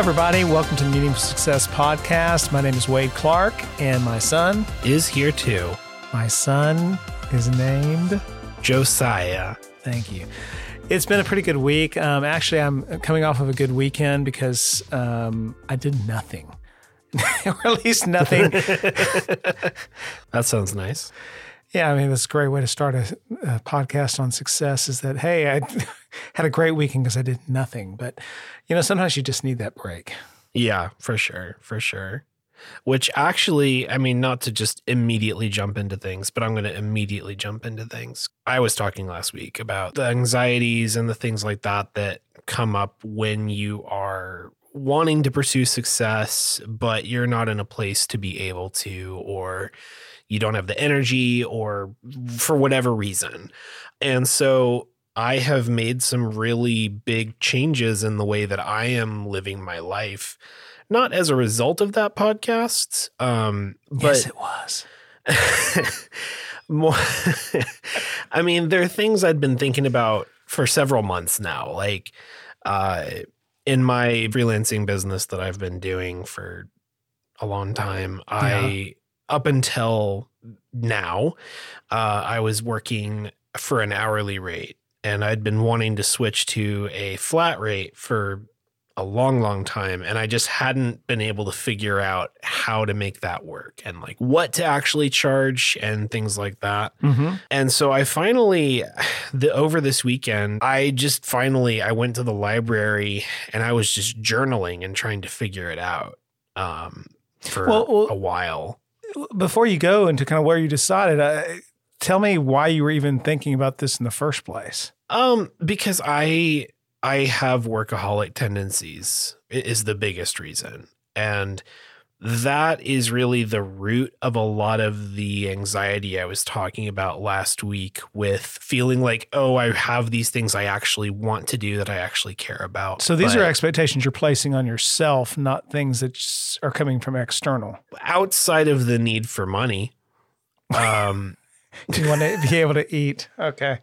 everybody. Welcome to the Meaningful Success Podcast. My name is Wade Clark, and my son, is here too. my son is named. Josiah. Thank you. It's been a pretty good week. Um, actually, I'm coming off of a good weekend because um, I did nothing, or at least nothing. That sounds nice. Yeah, I mean that's a great way to start a, a podcast on success. Is that hey, I had a great weekend because I did nothing. But you know, sometimes you just need that break. Yeah, for sure. For sure. Which actually, I mean, not to just immediately jump into things, but I'm going to immediately jump into things. I was talking last week about the anxieties and the things like that that come up when you are wanting to pursue success, but you're not in a place to be able to, or you don't have the energy, or for whatever reason. And so I have made some really big changes in the way that I am living my life. Not as a result of that podcast, um, but yes, it was. more I mean, there are things I'd been thinking about for several months now. Like uh in my freelancing business that I've been doing for a long time, I up until now, uh I was working for an hourly rate and I'd been wanting to switch to a flat rate for a long, long time. And I just hadn't been able to figure out how to make that work and like what to actually charge and things like that. Mm-hmm. And so I finally, the over this weekend, I just finally I went to the library and I was just journaling and trying to figure it out um, for Well, well- a while. Before you go into kind of where you decided, uh, tell me why you were even thinking about this in the first place. Um, because I I have workaholic tendencies is the biggest reason. And that is really the root of a lot of the anxiety I was talking about last week with feeling like, oh, I have these things I actually want to do that I actually care about. So these are expectations you're placing on yourself, not things that are coming from external. outside of the need for money. Um You want to be able to eat. Okay.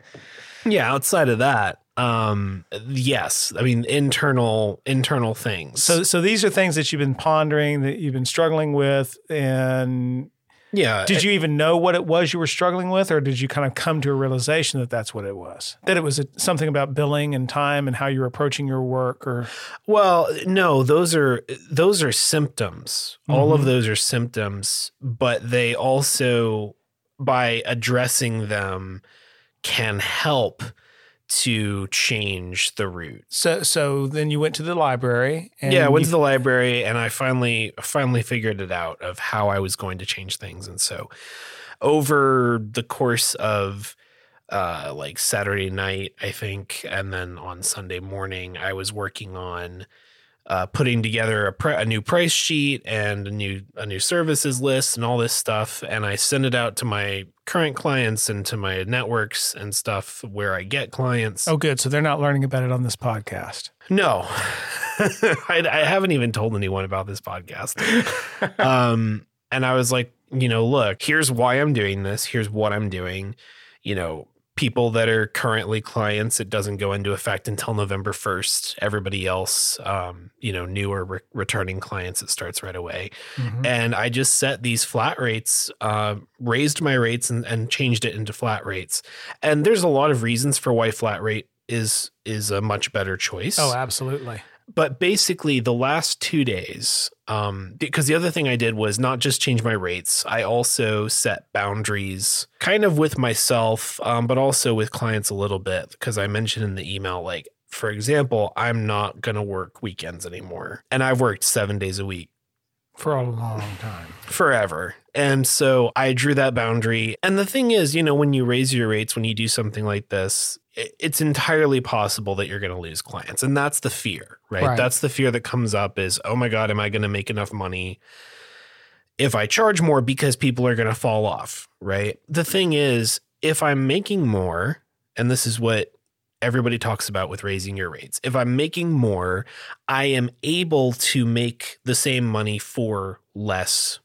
yeah, outside of that, um yes, I mean internal internal things. So so these are things that you've been pondering, that you've been struggling with, and yeah, did you even know what it was you were struggling with, or did you kind of come to a realization that that's what it was? That it was a, something about billing and time and how you're approaching your work, or Well, no, those are those are symptoms. All of Mhm. those are symptoms, but they also by addressing them can help to change the route. so so. Then you went to the library. And yeah, I went you- to the library and I finally finally figured it out of how I was going to change things. And so over the course of uh like Saturday night, I think, and then on Sunday morning, I was working on uh, putting together a, pri- a new price sheet and a new a new services list and all this stuff, and I send it out to my current clients and to my networks and stuff where I get clients. oh, good. So they're not learning about it on this podcast. No, I, I haven't even told anyone about this podcast. um, and I was like, you know, look, here's why I'm doing this. Here's what I'm doing. You know, people that are currently clients, it doesn't go into effect until November 1st. Everybody else, um, you know, newer re- returning clients, it starts right away. Mhm. And I just set these flat rates, uh, raised my rates and, and changed it into flat rates. And there's a lot of reasons for why flat rate is is a much better choice Oh, absolutely. But basically the last two days um because the other thing i did was not just change my rates i also set boundaries kind of with myself um but also with clients a little bit because i mentioned in the email like for example i'm not going to work weekends anymore and i've worked seven days a week For a long time. forever. And so I drew that boundary. And the thing is, you know, when you raise your rates, when you do something like this, it's entirely possible that you're going to lose clients. And that's the fear, right? Right. That's the fear that comes up is, oh my God, am I going to make enough money if I charge more because people are going to fall off, right? The thing is, if I'm making more, and this is what everybody talks about with raising your rates. If I'm making more, I am able to make the same money for less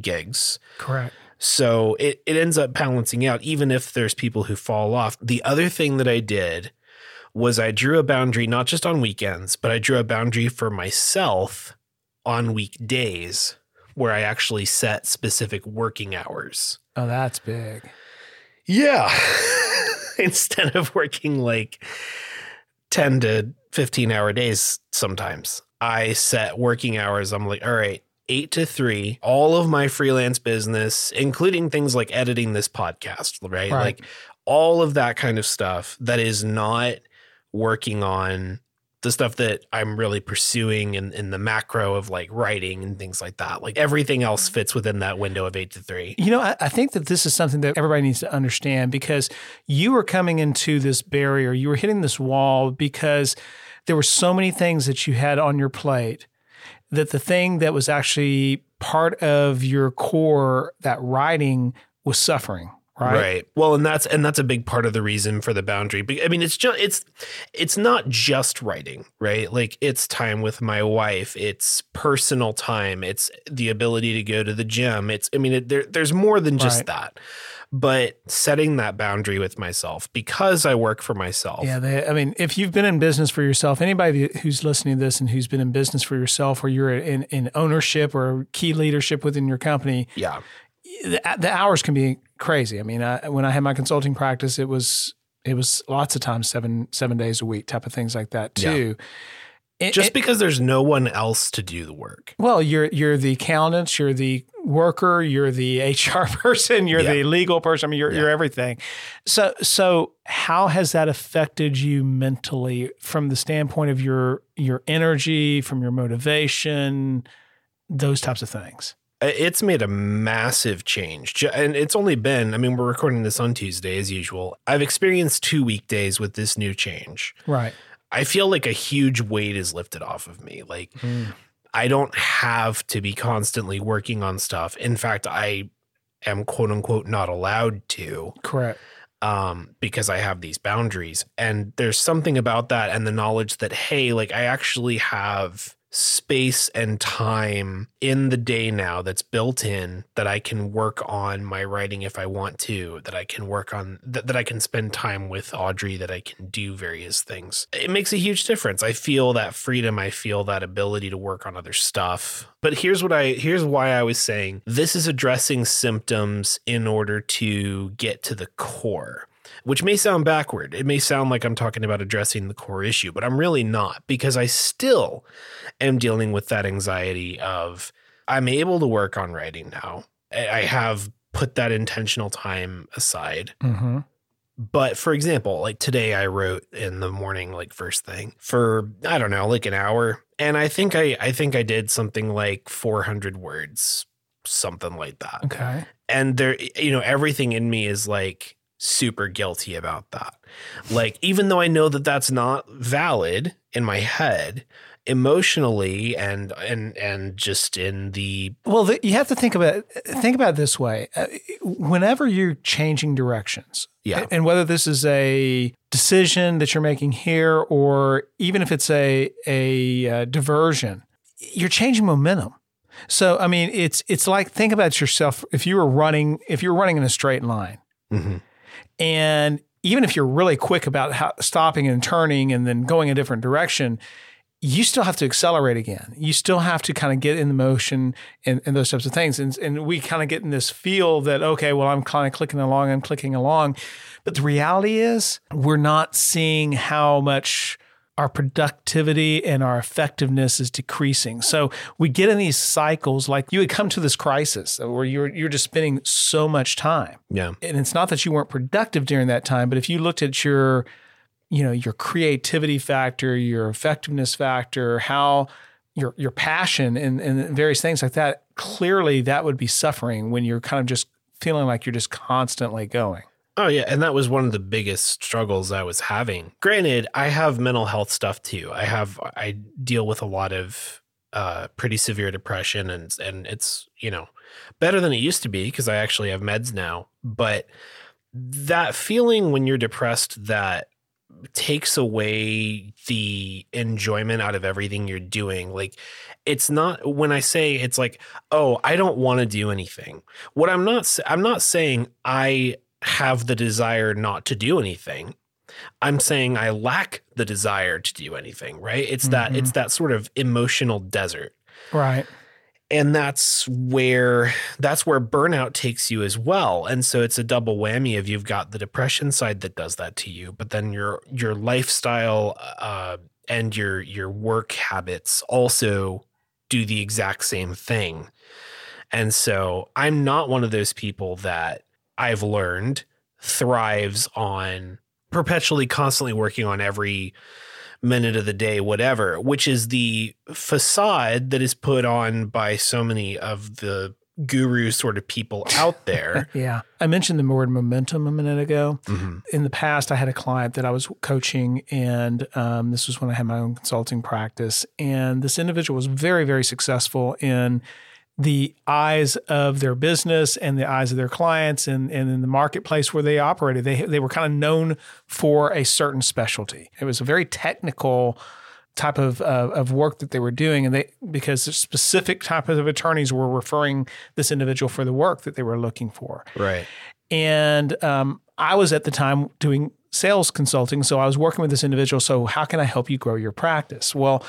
gigs. Correct. So it, it ends up balancing out, even if there's people who fall off. The other thing that I did was I drew a boundary not just on weekends, but I drew a boundary for myself on weekdays where I actually set specific working hours. Oh, that's big. Yeah. Instead of working like 10 to 15 hour days sometimes, I set working hours. I'm like, all right, eight to three, all of my freelance business, including things like editing this podcast, right? Right. Like all of that kind of stuff that is not working on the stuff that I'm really pursuing in, in the macro of like writing and things like that. Like everything else fits within that window of eight to three. You know, I, I think that this is something that everybody needs to understand because you were coming into this barrier, you were hitting this wall because there were so many things that you had on your plate that the thing that was actually part of your core, that writing, was suffering. Right? Well, and that's and that's a big part of the reason for the boundary. I mean, it's just it's it's not just writing, right? Like it's time with my wife, it's personal time, it's the ability to go to the gym. It's I mean, it, there there's more than just Right. that. But setting that boundary with myself because I work for myself. Yeah, they, I mean, if you've been in business for yourself, anybody who's listening to this and who's been in business for yourself, or you're in, in ownership or key leadership within your company, Yeah. The, the hours can be crazy. I mean, I, when I had my consulting practice, it was it was lots of times seven seven days a week type of things like that too. And- Just and- because there's no one else to do the work. well, you're you're the accountant, you're the worker, you're the HR person, you're Yeah. the legal person. I mean, you're you're everything. So so how has that affected you mentally from the standpoint of your your energy, from your motivation, those types of things? It's made a massive change. And it's only been, I mean, we're recording this on Tuesday as usual. I've experienced two weekdays with this new change. Right. I feel like a huge weight is lifted off of me. Like, I don't have to be constantly working on stuff. In fact, I am quote unquote not allowed to Correct. um, because I have these boundaries. And there's something about that and the knowledge that, hey, like I actually have space and time in the day now that's built in that I can work on my writing if I want to, that I can work on, that, that I can spend time with Audrey, that I can do various things. It makes a huge difference. I feel that freedom. I feel that ability to work on other stuff. But here's what I, here's why I was saying this is addressing symptoms in order to get to the core which may sound backward. It may sound like I'm talking about addressing the core issue, but I'm really not because I still am dealing with that anxiety of I'm able to work on writing now. I have put that intentional time aside. Mm-hmm. But for example, like today I wrote in the morning, like first thing for, I don't know, like an hour. And I think I, I think I did something like 400 words, something like that Okay. and there you know everything in me is like super guilty about that like even though i know that that's not valid in my head emotionally and and and just in the Well, the, you have to think about think about it this way. Uh, whenever you're changing directions, Yeah. and whether this is a decision that you're making here, or even if it's a a uh, diversion, you're changing momentum. So, I mean, it's it's like think about yourself. If you were running, if you're running in a straight line, and even if you're really quick about how, stopping and turning and then going a different direction, you still have to accelerate again. You still have to kind of get in the motion and, and those types of things. And, and we kind of get in this feel that, okay, well, I'm kind of clicking along, I'm clicking along. But the reality is, we're not seeing how much our productivity and our effectiveness is decreasing. So we get in these cycles like you would come to this crisis where you're you're just spending so much time yeah and it's not that you weren't productive during that time, but if you looked at your, you know, your creativity factor, your effectiveness factor, how your your passion and, and various things like that, clearly that would be suffering when you're kind of just feeling like you're just constantly going. Oh yeah, and that was one of the biggest struggles I was having. Granted, I have mental health stuff too. I have I deal with a lot of uh, pretty severe depression, and and it's you know better than it used to be because I actually have meds now. But that feeling when you're depressed that takes away the enjoyment out of everything you're doing. Like it's not when I say it's like, oh, I don't want to do anything. What I'm not I'm not saying I have the desire not to do anything. I'm saying I lack the desire to do anything, right? It's that Mhm. it's that sort of emotional desert. Right. And that's where that's where burnout takes you as well. And so it's a double whammy of you've got the depression side that does that to you, but then your your lifestyle uh, and your your work habits also do the exact same thing. And so I'm not one of those people that I've learned thrives on perpetually constantly working on every minute of the day whatever which is the facade that is put on by so many of the guru sort of people out there Yeah. I mentioned the word momentum a minute ago. Mhm. in the past, I had a client that I was coaching, and um, this was when I had my own consulting practice. And this individual was very, very successful in the eyes of their business and the eyes of their clients and, and in the marketplace where they operated. They, they were kind of known for a certain specialty. It was a very technical type of, uh, of work that they were doing. And they, because specific type of attorneys were referring this individual for the work that they were looking for. right And um, I was at the time doing sales consulting. So I was working with this individual. So, how can I help you grow your practice? Well,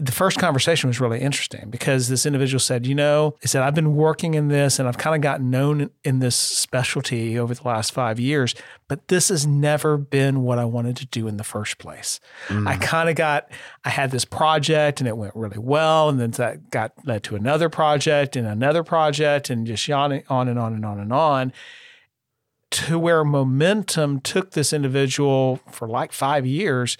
the first conversation was really interesting because this individual said, You know, he said, I've been working in this and I've kind of gotten known in this specialty over the last five years, but this has never been what I wanted to do in the first place. Mm. I kind of got, I had this project and it went really well. And then that got led to another project and another project and just yawning on and on and on and on to where momentum took this individual for like five years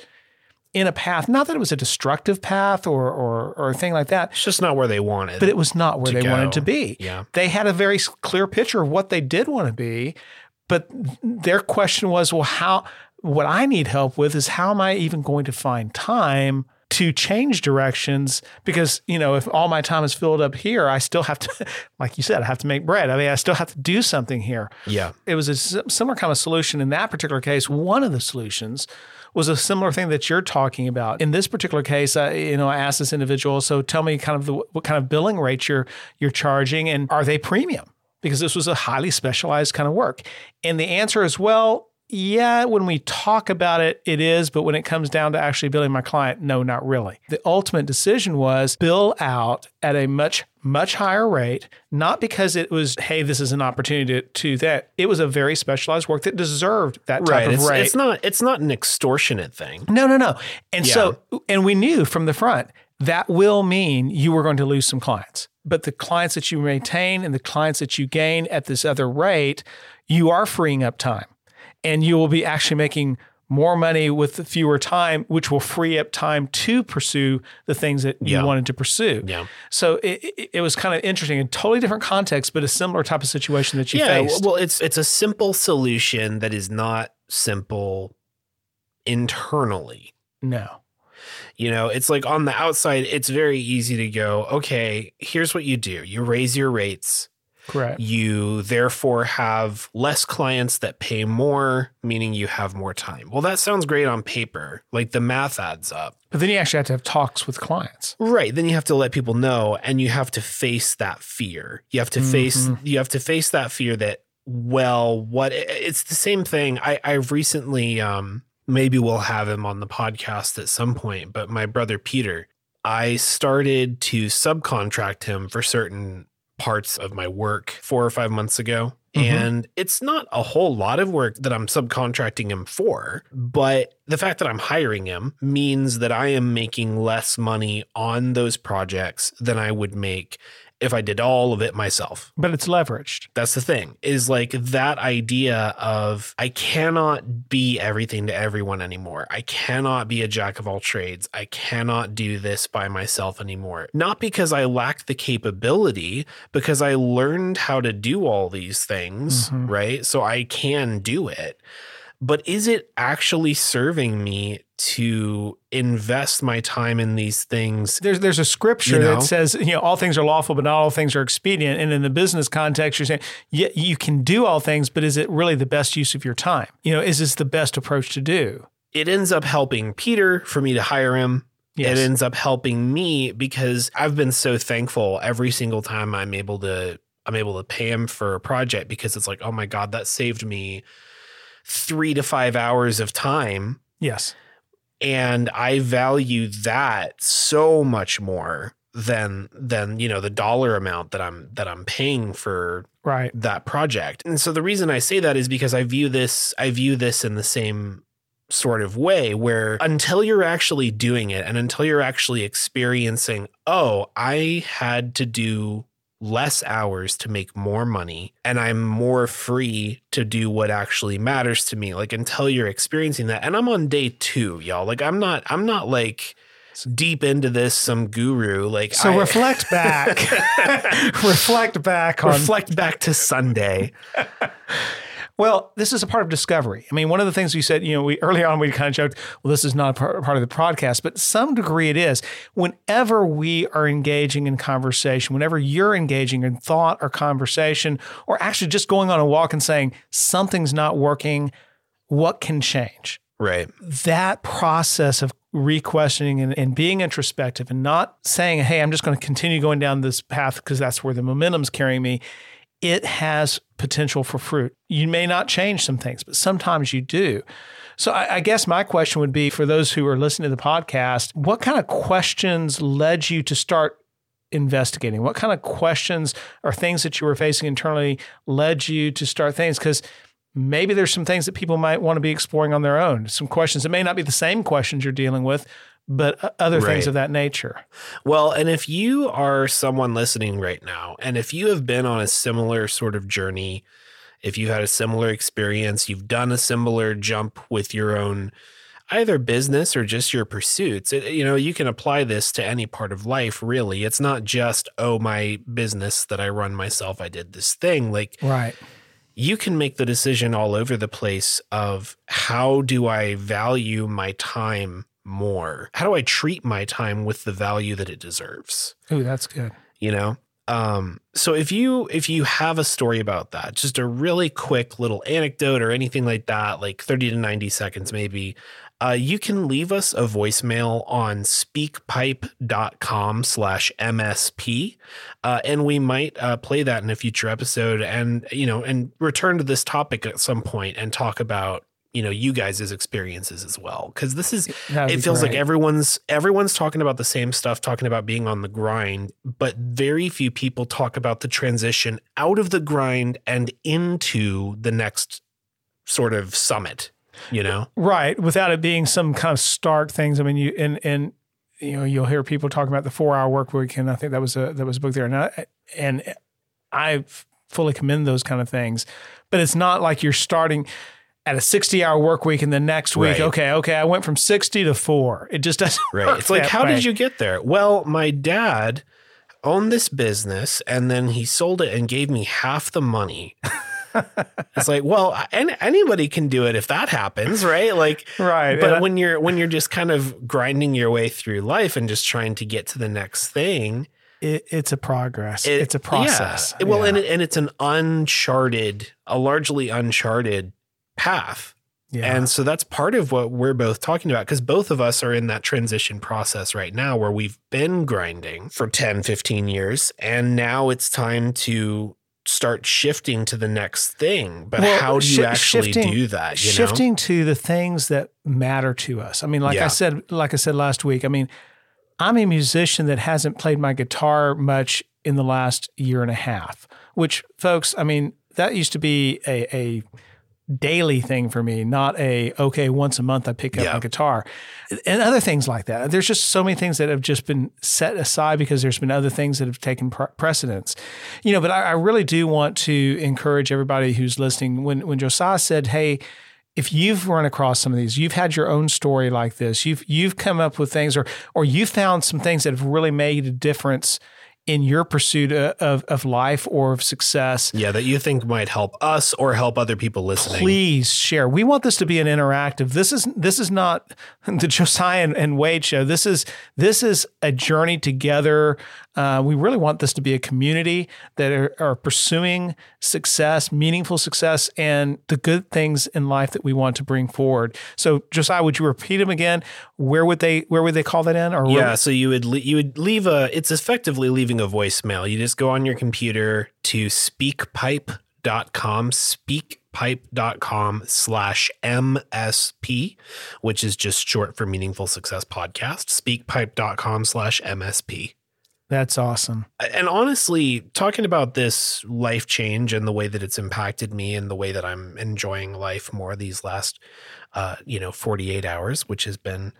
in a path, not that it was a destructive path or or, or a thing like that, it's just not where they wanted but it was not where they go. wanted to be. yeah They had a very clear picture of what they did want to be, but their question was, well, how what I need help with is how am I even going to find time to change directions because you know if all my time is filled up here i still have to like you said i have to make bread i mean i still have to do something here yeah it was a similar kind of solution in that particular case. One of the solutions was a similar thing that you're talking about. In this particular case, I, you know, I asked this individual, so tell me kind of the, what kind of billing rates you're you're charging, and are they premium? Because this was a highly specialized kind of work. And the answer is, well, yeah, when we talk about it, it is, but when it comes down to actually billing my client, no, not really. The ultimate decision was bill out at a much, much higher rate, not because it was, hey, this is an opportunity to, to that. It was a very specialized work that deserved that type right of it's, rate. it's not it's not an extortionate thing No, no, no. And so, and we knew from the front that will mean you were going to lose some clients. But the clients that you maintain and the clients that you gain at this other rate, you are freeing up time. And you will be actually making more money with fewer time, which will free up time to pursue the things that you Yeah. wanted to pursue. yeah So it, it, it was kind of interesting, a totally different context, but a similar type of situation that you yeah faced. well it's it's a simple solution that is not simple internally no. You know, it's like on the outside, it's very easy to go, okay, here's what you do you raise your rates. Correct. You therefore have less clients that pay more, meaning you have more time. Well, that sounds great on paper. Like the math adds up. But then you actually have to have talks with clients. Right. Then you have to let people know and you have to face that fear. You have to face Mhm. you have to face that fear that well, what it's the same thing. I I've recently um maybe we'll have him on the podcast at some point, but my brother Peter, I started to subcontract him for certain parts of my work 4 or 5 months ago. Mhm. And it's not a whole lot of work that I'm subcontracting him for, but the fact that I'm hiring him means that I am making less money on those projects than I would make if I did all of it myself. But it's leveraged. That's the thing is like that idea of I cannot be everything to everyone anymore. I cannot be a jack of all trades. I cannot do this by myself anymore. Not because I lack the capability, because I learned how to do all these things, Mhm. right? So I can do it. But is it actually serving me to invest my time in these things there's there's a scripture You know? that says you know all things are lawful but not all things are expedient and in the business context you're saying yeah you can do all things but is it really the best use of your time you know is this the best approach to do it ends up helping Peter for me to hire him. yes It ends up helping me because I've been so thankful every single time I'm able to I'm able to pay him for a project because it's like, oh my God, that saved me three to five hours of time. Yes. And I value that so much more than than you know the dollar amount that I'm that I'm paying for Right. that project. And so the reason I say that is because I view this I view this in the same sort of way where until you're actually doing it and until you're actually experiencing, oh, I had to do less hours to make more money and I'm more free to do what actually matters to me. Like until you're experiencing that. And I'm on day 2, y'all. Like I'm not I'm not like deep into this some guru like So I- reflect back. reflect back on reflect back to Sunday. Well, this is a part of discovery. I mean, one of the things we said, you know, we early on we kind of joked, well, this is not a part, part of the podcast, but some degree it is. Whenever we are engaging in conversation, whenever you're engaging in thought or conversation, or actually just going on a walk and saying something's not working, what can change? Right. that process of re-questioning and, and being introspective and not saying, hey, I'm just going to continue going down this path because that's where the momentum's carrying me, it has potential for fruit. You may not change some things, but sometimes you do. So I, I guess my question would be for those who are listening to the podcast, what kind of questions led you to start investigating? What kind of questions or things that you were facing internally led you to start things? Because maybe there's some things that people might want to be exploring on their own. Some questions that may not be the same questions you're dealing with, but other things Right. of that nature. Well, and if you are someone listening right now, and if you have been on a similar sort of journey, if you had a similar experience, you've done a similar jump with your own either business or just your pursuits, it, you know, you can apply this to any part of life, really. It's not just, oh, my business that I run myself, I did this thing. Like, Right. you can make the decision all over the place of how do I value my time more? How do I treat my time with the value that it deserves? Ooh, that's good. You know? Um, so if you if you have a story about that, just a really quick little anecdote or anything like that, like 30 to 90 seconds maybe, uh, you can leave us a voicemail on speakpipe.com slash MSP. Uh, and we might uh, play that in a future episode and, you know, and return to this topic at some point and talk about, you know, you guys' experiences as well. Cause this is, it feels like everyone's everyone's talking about the same stuff talking about being on the grind but very few people talk about the transition out of the grind and into the next sort of summit you know Right, without it being some kind of stark things. I mean, you and and you know you'll hear people talking about the four hour work week, and I think that was a that was a book there, and I, and I fully commend those kind of things. But it's not like you're starting at a sixty hour work week, and the next week, Right. okay, okay, I went from sixty to four. It just doesn't. right work it's like how way. did you get there well my dad owned this business and then he sold it and gave me half the money it's like well an- anybody can do it if that happens right like Right, but I- when you're when you're just kind of grinding your way through life and just trying to get to the next thing It, it's a progress. it- it's a process. yeah. well and it, and it's an uncharted a largely uncharted path yeah. and so that's part of what we're both talking about because both of us are in that transition process right now where we've been grinding for 10, 15 years. And now it's time to start shifting to the next thing. But Well, how do you actually shifting- do that? You shifting to the things that matter to us. I mean, like Yeah. I said, like I said last week. I mean, I'm a musician that hasn't played my guitar much in the last year and a half. Which, folks, I mean, that used to be a, a daily thing for me, not a okay once a month I pick up Yeah. my guitar, and other things like that. There's just so many things that have just been set aside because there's been other things that have taken pre- precedence, you know. But I, I really do want to encourage everybody who's listening. When when Josiah said, "Hey," if you've run across some of these, you've had your own story like this, you've you've come up with things, or or you found some things that have really made a difference in your pursuit of, of, of life or of success. Yeah, that you think might help us or help other people listening. Please share. We want this to be an interactive. This is this is not the Josiah and, and Wade show. This is this is a journey together. Uh, we really want this to be a community that are, are pursuing success, meaningful success, and the good things in life that we want to bring forward. So, Josiah, would you repeat them again? Where would they Where would they call that in? Or Yeah, so you would le- you would leave a it's effectively leaving a voicemail. You just go on your computer to speakpipe.com, speak speakpipe.com slash MSP, which is just short for Meaningful Success Podcast. Speakpipe.com slash MSP. That's awesome. And honestly, talking about this life change and the way that it's impacted me and the way that I'm enjoying life more these last, uh, you know, 48 hours, which has been,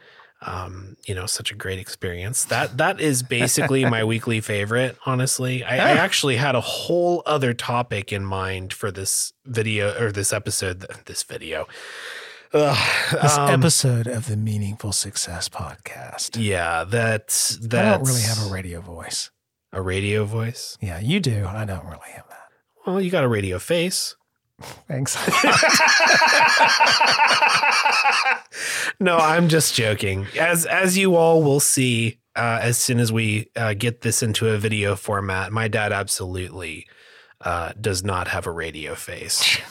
um, you know, such a great experience. That that is basically my weekly favorite. Honestly, I, I actually had a whole other topic in mind for this video or this episode. This video. Ugh, This um, episode of the Meaningful Success Podcast. yeah, that's that's I don't really have a radio voice. a radio voice. Yeah, you do. I don't really have that. Well, you got a radio face. Thanks. no, I'm just joking. As as you all will see, uh, as soon as we uh, get this into a video format, my dad absolutely uh, does not have a radio face.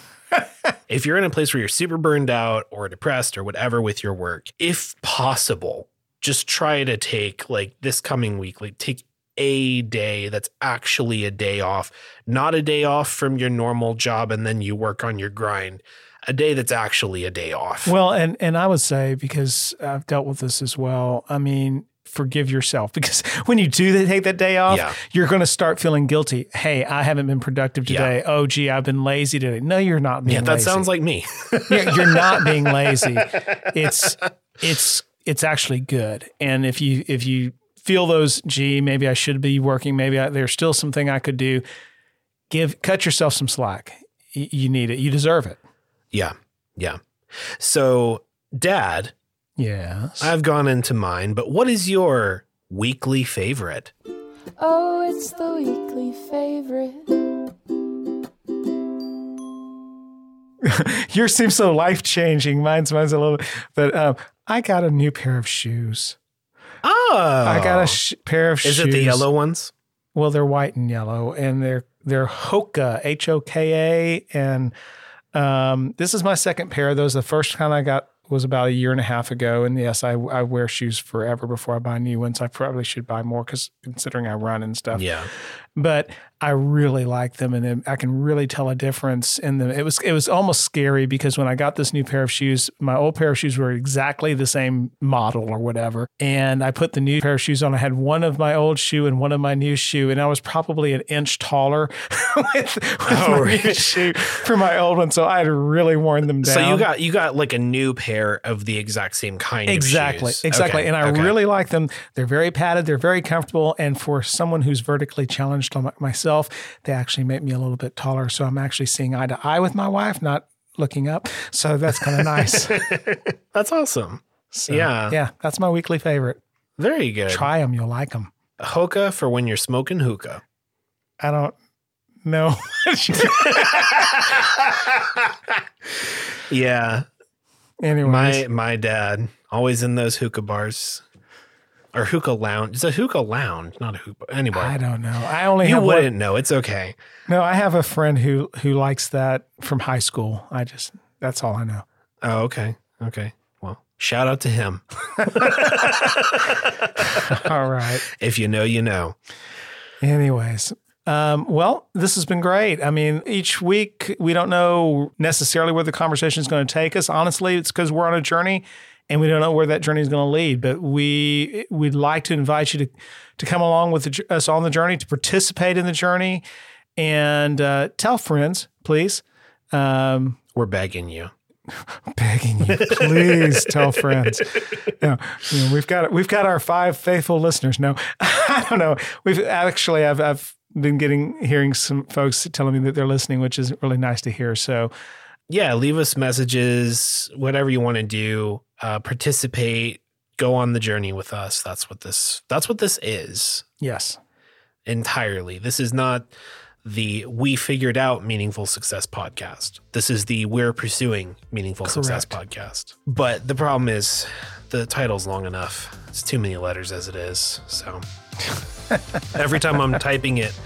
if you're in a place where you're super burned out or depressed or whatever with your work, if possible, just try to take like this coming week, like take a day that's actually a day off, not a day off from your normal job and then you work on your grind. A day that's actually a day off. well, and and I would say because I've dealt with this as well. I mean, forgive yourself because when you do take that day off, Yeah. you're going to start feeling guilty. Hey, I haven't been productive Yeah. today. Oh, gee, I've been lazy today. No, you're not being yeah, that lazy. sounds like me. you're, you're not being lazy. It's it's it's actually good. And if you if you feel those, gee, maybe I should be working. Maybe I, there's still something I could do. Give cut yourself some slack. Y- You need it. You deserve it. yeah. Yeah. So, Dad, Yes. I've gone into mine, but what is your weekly favorite? Oh, it's the weekly favorite. Yours seems so life changing. Mine's mine's a little. Bit But um, I got a new pair of shoes. Oh, I got a sh- pair of Is shoes. Is it the yellow ones? Well, they're white and yellow, and they're they're Hoka H O K A, and um, this is my second pair of those. The first kind I got was about a year and a half ago, and yes, I I wear shoes forever before I buy new ones. I probably should buy more because considering I run and stuff. Yeah. But I really like them, and I can really tell a difference in them. It was it was almost scary because when I got this new pair of shoes, my old pair of shoes were exactly the same model or whatever, and I put the new pair of shoes on. I had one of my old shoe and one of my new shoe, and I was probably an inch taller with, with Oh, my really? new shoe for my old one. So I had really worn them down. So you got you got like a new pair of the exact same kind Exactly, of shoes. exactly. Okay, And I okay. really like them. They're very padded, they're very comfortable. And for someone who's vertically challenged on my- myself, they actually make me a little bit taller. So I'm actually seeing eye to eye with my wife, not looking up. So that's kind of nice. That's awesome. So, Yeah. Yeah. That's my weekly favorite. Very good. Try them, you'll like them. Hookah for when you're smoking hookah. I don't know. Yeah. Anyway, My my dad always in those hookah bars. Or hookah lounge. It's a hookah lounge, not a hookah. Anyway. I don't know. I only you wouldn't know. It's okay. No, I have a friend who who likes that from high school. I just that's all I know. Oh, okay. Okay. Well, shout out to him. all right. If you know, you know. Anyways, um, well, this has been great. I mean, each week we don't know necessarily where the conversation is going to take us. Honestly, it's because we're on a journey and we don't know where that journey is going to lead. But we we'd like to invite you to to come along with the, us on the journey, to participate in the journey, and uh, tell friends, please. Um, We're begging you. begging you, please tell friends. No, you know, we've got we've got our five faithful listeners. No, I don't know. We've actually I've I've been getting hearing some folks telling me that they're listening, which is really nice to hear. So yeah, leave us messages, whatever you want to do. Uh, participate, go on the journey with us. That's what this. That's what this is yes, entirely. This is not the "We Figured Out Meaningful Success" podcast. This is the "We're Pursuing Meaningful Success" podcast. But the problem is, the title's long enough. It's too many letters as it is. So every time I'm typing it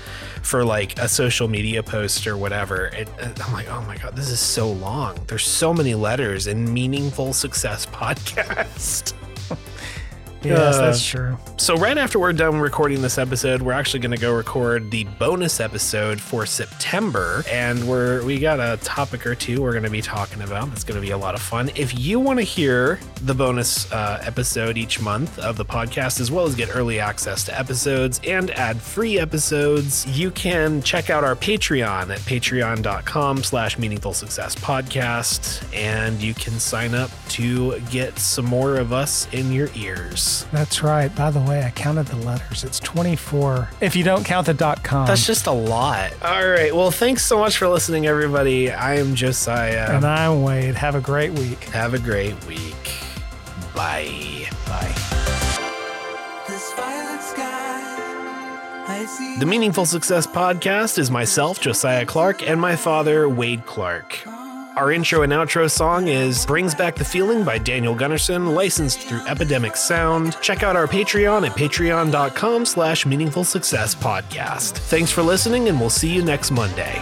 for like a social media post or whatever, it, I'm like, oh my god, this is so long. There's so many letters in meaningful success podcast. Yes, Uh, that's true. So, right after we're done recording this episode, we're actually going to go record the bonus episode for September. And we're, we got a topic or two we're going to be talking about. It's going to be a lot of fun. If you want to hear the bonus uh, episode each month of the podcast, as well as get early access to episodes and ad free episodes, you can check out our Patreon at patreon.com slash meaningful success podcast. And you can sign up to get some more of us in your ears. That's right. By the way, I counted the letters. It's 24. If you don't count the dot com. That's just a lot. All right. Well, thanks so much for listening, everybody. I am Josiah. and I'm Wade. Have a great week. Have a great week. Bye. Bye. This violet sky, I see The Meaningful Success Podcast is myself, Josiah Clark, and my father, Wade Clark. Our intro and outro song is Brings Back the Feeling by Daniel Gunnarsson, licensed through Epidemic Sound. Check out our Patreon at patreon.com slash meaningful success podcast. Thanks for listening, and we'll see you next Monday.